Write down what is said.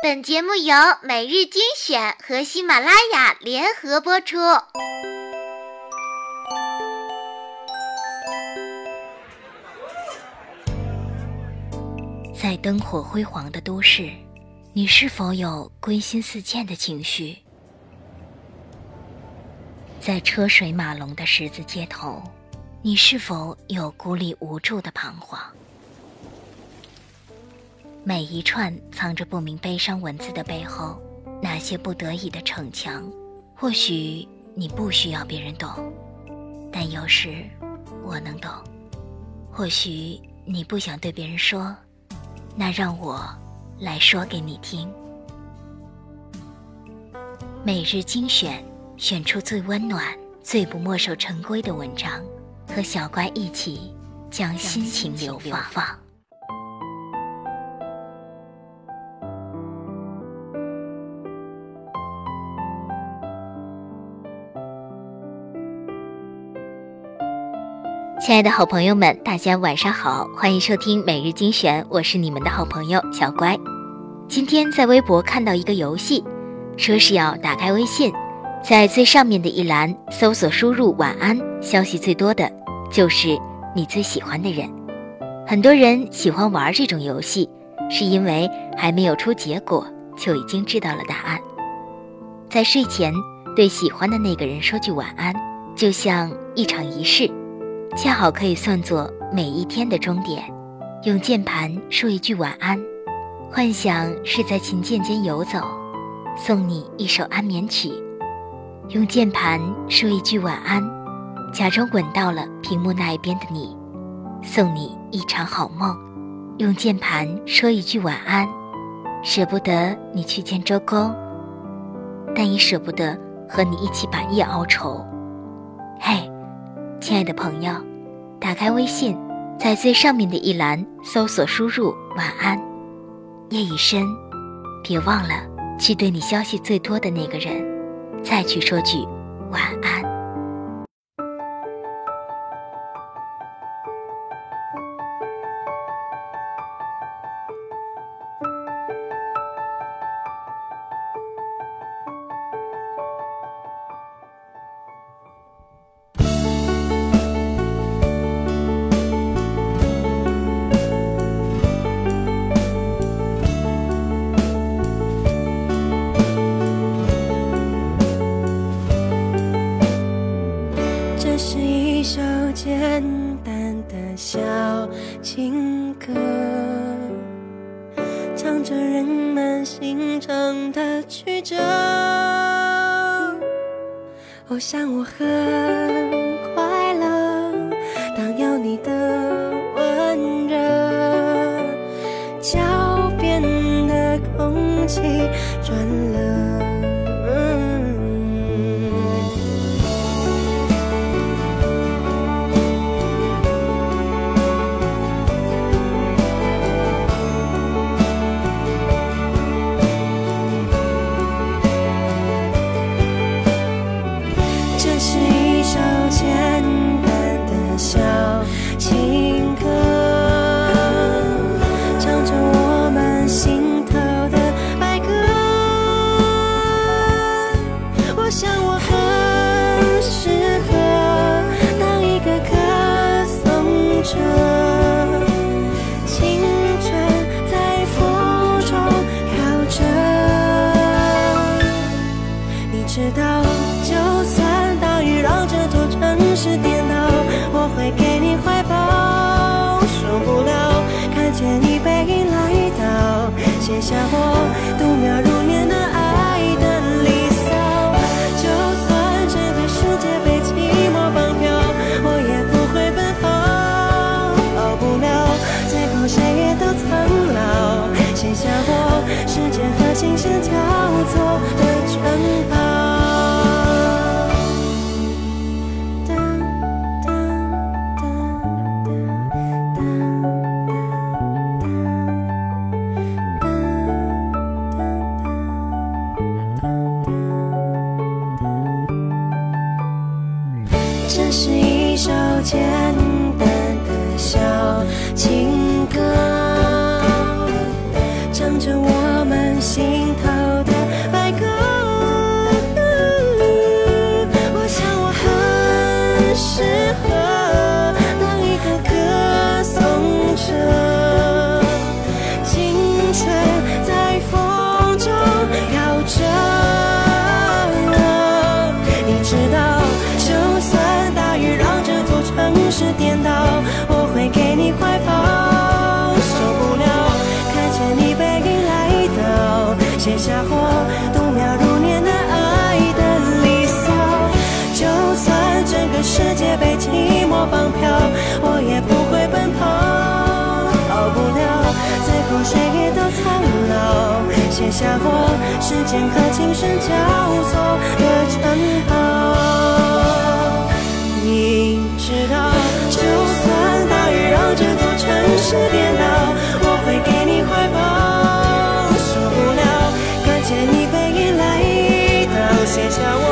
本节目由每日精选和喜马拉雅联合播出。在灯火辉煌的都市，你是否有归心似箭的情绪？在车水马龙的十字街头，你是否有孤立无助的彷徨？每一串藏着不明悲伤文字的背后，那些不得已的逞强，或许你不需要别人懂，但有时我能懂。或许你不想对别人说，那让我来说给你听。每日精选，选出最温暖、最不墨守成规的文章，和小乖一起将心情流放。亲爱的好朋友们，大家晚上好，欢迎收听每日精选，我是你们的好朋友小乖。今天在微博看到一个游戏，说是要打开微信，在最上面的一栏搜索输入“晚安”，消息最多的就是你最喜欢的人。很多人喜欢玩这种游戏，是因为还没有出结果就已经知道了答案。在睡前对喜欢的那个人说句晚安，就像一场仪式。恰好可以算作每一天的终点，用键盘说一句晚安，幻想是在琴键间游走，送你一首安眠曲；用键盘说一句晚安，假装滚到了屏幕那一边的你，送你一场好梦；用键盘说一句晚安，舍不得你去见周公，但也舍不得和你一起把夜熬愁。嘿。亲爱的朋友，打开微信，在最上面的一栏搜索输入“晚安”，夜已深，别忘了去对你消息最多的那个人，再去说句晚安。情歌，唱着人们心肠的曲折。我想我很快乐，当有你的温热，脚边的空气转了。星星是颠倒，我会给你怀抱。受不了，看见你背影来到，写下我度秒如年难挨的离骚。就算整个世界被寂寞绑票，我也不会奔跑。熬不了，最后谁也都苍老。写下我时间和琴声交错。写下我